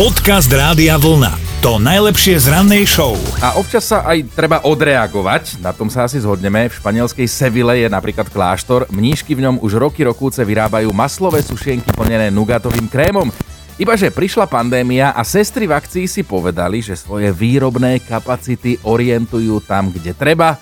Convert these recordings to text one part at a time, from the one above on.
Podcast Rádia Vlna. To najlepšie z rannej show. A občas sa aj treba odreagovať, na tom sa asi zhodneme. V španielskej Seville je napríklad kláštor, mníšky v ňom už roky rokúce vyrábajú maslové sušienky plnené nugatovým krémom. Ibaže prišla pandémia a sestry v si povedali, že svoje výrobné kapacity orientujú tam, kde treba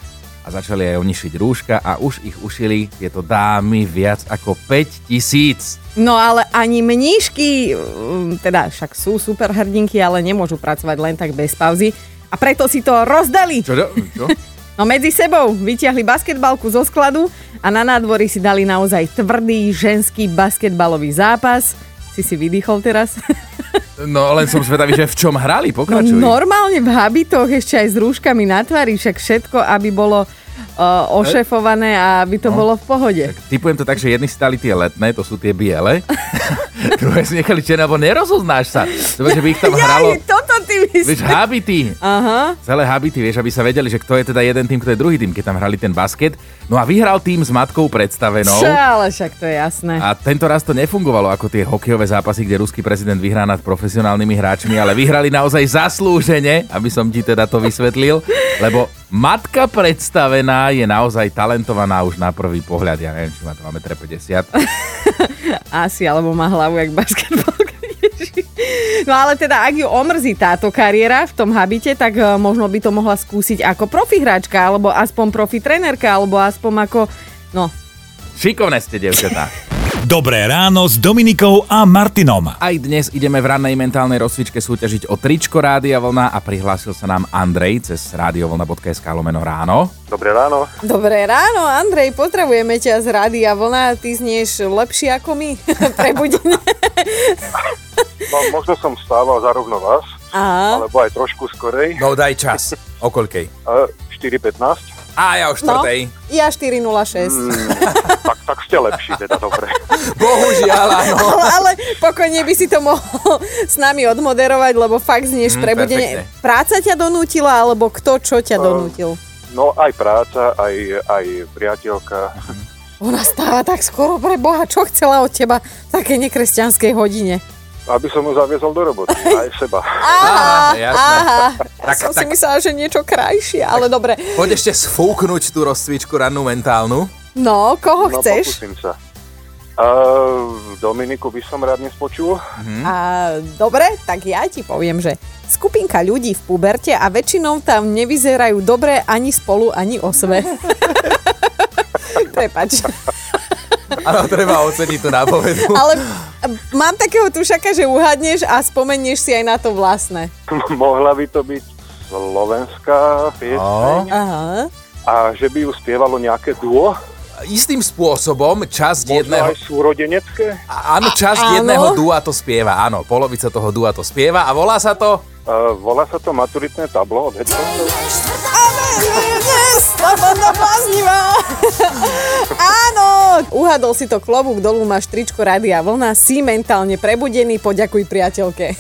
a začali aj oni šiť rúška a už ich ušili tieto dámy viac ako 5 tisíc. No ale ani mníšky, mm, teda však sú super hrdinky, ale nemôžu pracovať len tak bez pauzy. A preto si to rozdali. Čo? čo? No medzi sebou vyťahli basketbalku zo skladu a na nádvorí si dali naozaj tvrdý ženský basketbalový zápas. Si si vydýchol teraz? No len som zvedavý, že v čom hrali, No, pokračuj. normálne v habitoch, ešte aj s rúškami na tvári, však všetko, aby bolo uh, ošefované a aby to No. bolo v pohode. Typujem to tak, že jedni si dali tie letné, to sú tie biele, druhé si nechali černé, lebo nerozoznáš sa. To že by ich tam hralo, Jaj, toto vieš, habity. Aha. Celé habity, vieš, aby sa vedeli, že kto je teda jeden tým, kto je druhý tým, keď tam hrali ten basket. No a vyhral tým s matkou predstavenou. Čo, ale však to je jasné. A tento raz to nefungovalo ako tie hokejové zápasy, kde ruský prezident vyhrá nad profesionálnymi hráčmi, ale vyhrali naozaj zaslúžene, aby som ti teda to vysvetlil, lebo matka predstavená je naozaj talentovaná už na prvý pohľad. Ja neviem, či má to máme 50. Asi, alebo má hlavu jak basketbalka. No ale teda, ak ju omrzí táto kariéra v tom habite, tak eh, možno by to mohla skúsiť ako profi hráčka, alebo aspoň profi trenérka, alebo aspoň ako, no, Šikovné ste, devčatá. Dobré ráno s Dominikou a Martinom. Aj dnes ideme v rannej mentálnej rozcvičke súťažiť o tričko Rádia Vlna a prihlásil sa nám Andrej cez radiovlna.sk lomeno ráno. Dobré ráno. Dobré ráno, Andrej, pozdravujeme ťa z Rádia Vlna, ty znieš lepšie ako my, prebudenie. No, možno som stával za rovno vás, Aha. alebo aj trošku skorej. No daj čas. O koľkej? Uh, 4.15. A ja o No, štvrtej. ja 406. Mm, tak, tak ste lepší, teda dobre. Bohužiaľ, áno. Ale, ale pokojne by si to mohol s nami odmoderovať, lebo fakt znieš Mm, prebudenie. perfektne. Práca ťa donútila, alebo kto čo ťa donútil? No aj práca, aj, aj priateľka. Ona stáva tak skoro pre Boha. Čo chcela od teba v takej nekresťanskej hodine? Aby som ju zaviezol do roboty, aj seba. Aha, jasné. aha. Tak- Som si tak- myslela, že niečo krajšie, ale dobre. Poď ešte sfúknuť tú rozcvičku rannú mentálnu. No, koho No, chceš? sa. Uh, Dominiku by som rád dnes počul. A, dobre, tak ja ti poviem, že skupinka ľudí v puberte a väčšinou tam nevyzerajú dobre ani spolu, ani o sebe. Prepač. Áno, treba oceniť tú nápovedu. Ale mám takého tušaka, že uhadneš a spomenieš si aj na to vlastné. Mohla by to byť slovenská pieseň Aha. a že by ju spievalo nejaké duo, Istým spôsobom časť možno jedného... aj súrodenecké. Áno, časť Áno. jedného dua to spieva, áno. Polovica toho dua to spieva a volá sa to... Uh, volá sa to maturitné tablo od Headphonesov. Yes, Slobodná bláznivá. Áno, uhadol si to klobúk dolu, máš tričko Rádia Vlna, si mentálne prebudený, poďakuj priateľke.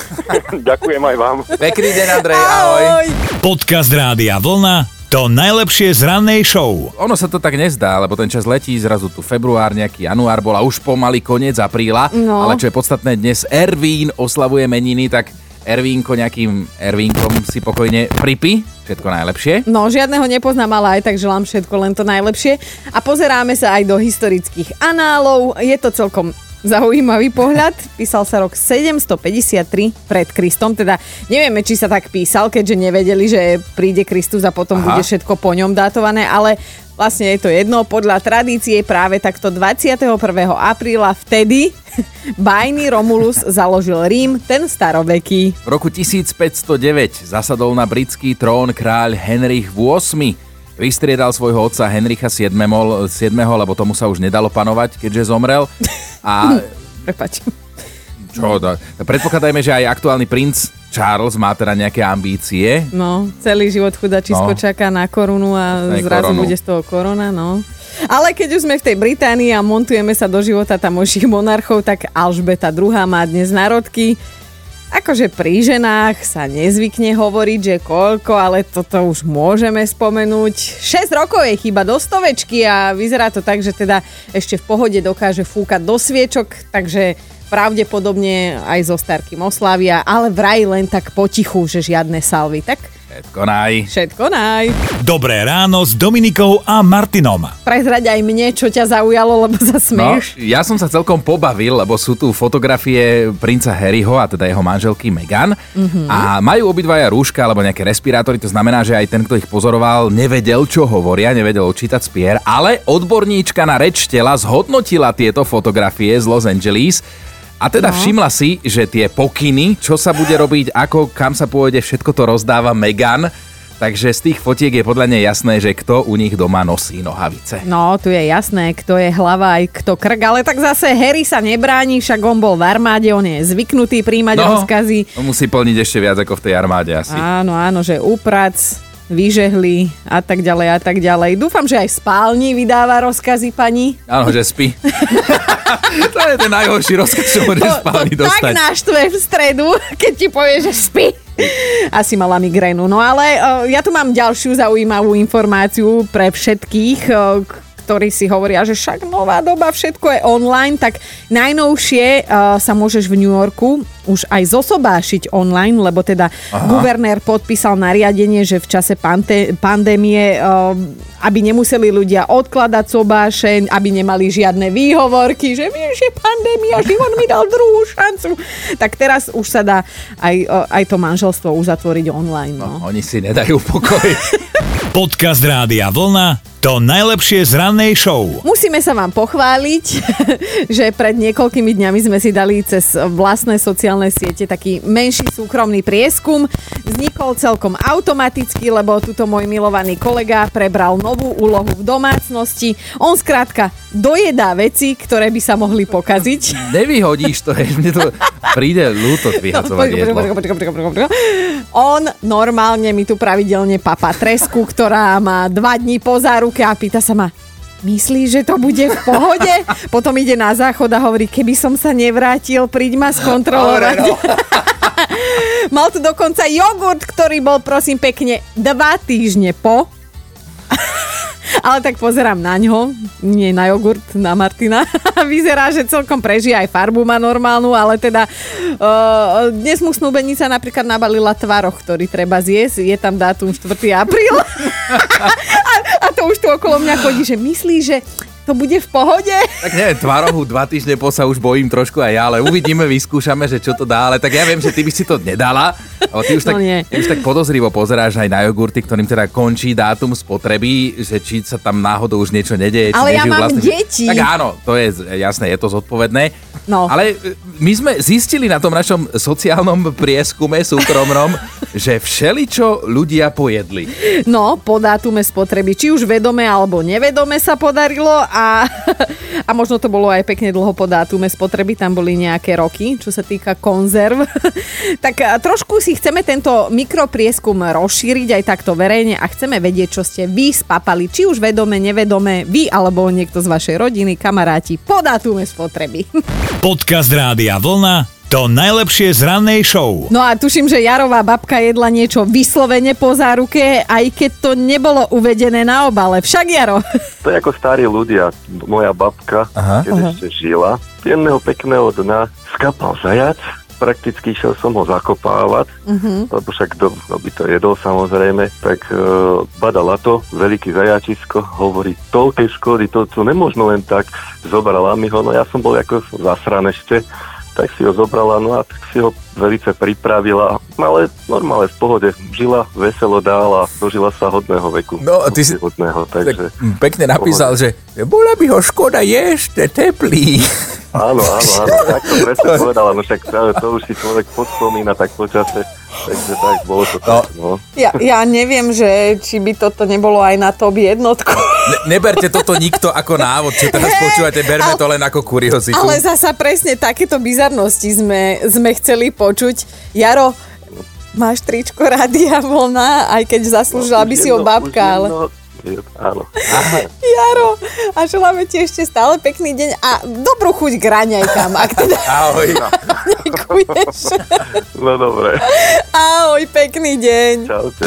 Ďakujem aj vám. Pekný deň, Andrej, ahoj. Podcast Rádia Vlna. To najlepšie z rannej show. Ono sa to tak nezdá, lebo ten čas letí, zrazu tu február, nejaký január bol a už pomaly koniec apríla. No. Ale čo je podstatné, dnes Ervín oslavuje meniny, tak Ervínko nejakým Ervínkom si pokojne pripí. Všetko najlepšie. No, žiadneho nepoznám, ale aj tak želám všetko len to najlepšie. A pozeráme sa aj do historických análov. Je to celkom zaujímavý pohľad. Písal sa rok 753 pred Kristom, teda nevieme, či sa tak písal, keďže nevedeli, že príde Kristus a potom Aha. bude všetko po ňom datované, ale vlastne je to jedno. Podľa tradície práve takto 21. apríla vtedy bajný Romulus založil Rím, ten staroveký. V roku 1509 zasadol na britský trón kráľ Henrich VIII. Vystriedal svojho otca Henricha VII, 7, lebo tomu sa už nedalo panovať, keďže zomrel. A Prepač. Čo, da, predpokladajme, že aj aktuálny princ Charles má teda nejaké ambície. No, celý život chudačisko No. čaká na korunu a Aj zrazu korunu. bude z toho korona, no. Ale keď už sme v tej Británii a montujeme sa do života tamojších monarchov, tak Alžbeta II má dnes národky. Akože pri ženách sa nezvykne hovoriť, že koľko, ale toto už môžeme spomenúť. 6 rokov je chyba do stovečky a vyzerá to tak, že teda ešte v pohode dokáže fúkať do sviečok, takže pravdepodobne aj so Starkým oslávia, ale vraj len tak potichu, že žiadne salvy. Tak Všetko naj. všetko naj. Dobré ráno s Dominikou a Martinom. Prezrať aj mne, čo ťa zaujalo, lebo sa No, smieš. ja som sa celkom pobavil, lebo sú tu fotografie princa Harryho a teda jeho manželky Meghan Mhm. a majú obidvaja rúška alebo nejaké respirátory, to znamená, že aj ten, kto ich pozoroval, nevedel, čo hovoria, nevedel čítať spier, ale odborníčka na reč tela zhodnotila tieto fotografie z Los Angeles a teda No. všimla si, že tie pokyny, čo sa bude robiť, ako, kam sa pôjde, všetko to rozdáva Meghan. Takže z tých fotiek je podľa nej jasné, že kto u nich doma nosí nohavice. No, tu je jasné, kto je hlava aj kto krk, ale tak zase Harry sa nebráni, však on bol v armáde, on je zvyknutý príjmať rozkazy. on musí plniť ešte viac ako v tej armáde asi. Áno, áno, že uprac, vyžehli a tak ďalej a tak ďalej. Dúfam, že aj v spálni vydáva rozkazy pani. Áno, že spí. to je ten najhorší rozkaz, čo môžeš spálni to tak dostať. naštve v stredu, keď ti povie, že spí. Asi mala migrénu. No ale uh, ja tu mám ďalšiu zaujímavú informáciu pre všetkých, k- ktorí si hovoria, že však nová doba, všetko je online, tak najnovšie uh, sa môžeš v New Yorku už aj zosobášiť online, lebo teda Aha. guvernér podpísal nariadenie, že v čase pante- pandémie, uh, aby nemuseli ľudia odkladať sobášeň, aby nemali žiadne výhovorky, že vieš, že pandémia, život mi dal druhú šancu. Tak teraz už sa dá aj, uh, aj to manželstvo uzatvoriť online. No. Oni si nedajú pokoj. Podcast Rádia Vlna to najlepšie z rannej show. Musíme sa vám pochváliť, že pred niekoľkými dňami sme si dali cez vlastné sociálne siete taký menší súkromný prieskum. Vznikol celkom automaticky, lebo tuto môj milovaný kolega prebral novú úlohu v domácnosti. On skrátka dojedá veci, ktoré by sa mohli pokaziť. Nevyhodíš to, hej, mne to príde ľúto vyhacovať počkaj. On normálne mi tu pravidelne papá tresku, ktorá má dva dní po záruke a pýta sa ma, Myslíš, že to bude v pohode? Potom ide na záchod a hovorí, keby som sa nevrátil, príď ma skontrolovať. Mal tu dokonca jogurt, ktorý bol prosím pekne dva týždne po. Ale tak pozerám na ňo, nie na jogurt, na Martina. Vyzerá, že celkom prežije aj farbu má normálnu, ale teda uh, dnes mu snúbenica napríklad nabalila tvaroch, ktorý treba zjesť. Je tam dátum 4. apríl. Už tu okolo mňa chodí, že myslí, že to bude v pohode. Tak nie, tvarohu dva týždne po sa už bojím trošku aj ja, ale uvidíme, vyskúšame, že čo to dá, ale tak ja viem, že ty by si to nedala, ale ty už, No tak, nie. ty už tak podozrivo pozeráš aj na jogurty, ktorým teda končí dátum spotreby, že či sa tam náhodou už niečo nedeje. Ale ja mám vlastne- deti. Tak áno, to je jasné, je to zodpovedné. No. Ale e, my sme zistili na tom našom sociálnom prieskume súkromnom, že všeličo ľudia pojedli. No, po dátume spotreby, či už vedome alebo nevedome sa podarilo a, a možno to bolo aj pekne dlho po dátume spotreby, tam boli nejaké roky, čo sa týka konzerv. tak trošku si chceme tento mikroprieskum rozšíriť aj takto verejne a chceme vedieť, čo ste vy spapali, či už vedome, nevedome, vy alebo niekto z vašej rodiny, kamaráti, po dátume spotreby. Podcast Rádia Vlna to najlepšie z rannej show. No a tuším, že Jarová babka jedla niečo vyslovene po záruke, aj keď to nebolo uvedené na obale. Však Jaro. To je ako starí ľudia. Moja babka, Aha. keď ešte žila, jedného pekného dňa skapal zajac, prakticky išiel som ho zakopávať, lebo však kto, kto by to jedol samozrejme, tak e, badala to, veľký zajačisko, hovorí, toľkej škody, to, to nemôžno len tak, zobrala mi ho, no ja som bol ako zasran ešte, tak si ho zobrala, no a tak si ho velice pripravila, ale normálne v pohode, žila veselo dál a dožila sa hodného veku. No, ty si- Hodného, Tak takže... pekne napísal, že bola by ho škoda jesť, teplý. Áno, áno, áno, tak to presne povedala, no však práve to už si človek podspomína tak počase, takže tak, bolo to tak, no. Ja, ja neviem, že či by toto nebolo aj na top jednotku. Ne, neberte toto nikto ako návod, čo teraz počúvate, berme to len ako kuriozitu. Ale zasa presne takéto bizarnosti sme, sme chceli počuť. Jaro, máš tričko Rádia Vlna, aj keď zaslúžila by si ho babka, ale... Áno. Jaro, a želáme ti ešte stále pekný deň a dobrú chuť k raňajkám, ak teda Ahoj. No dobre, Ahoj, pekný deň. čaute.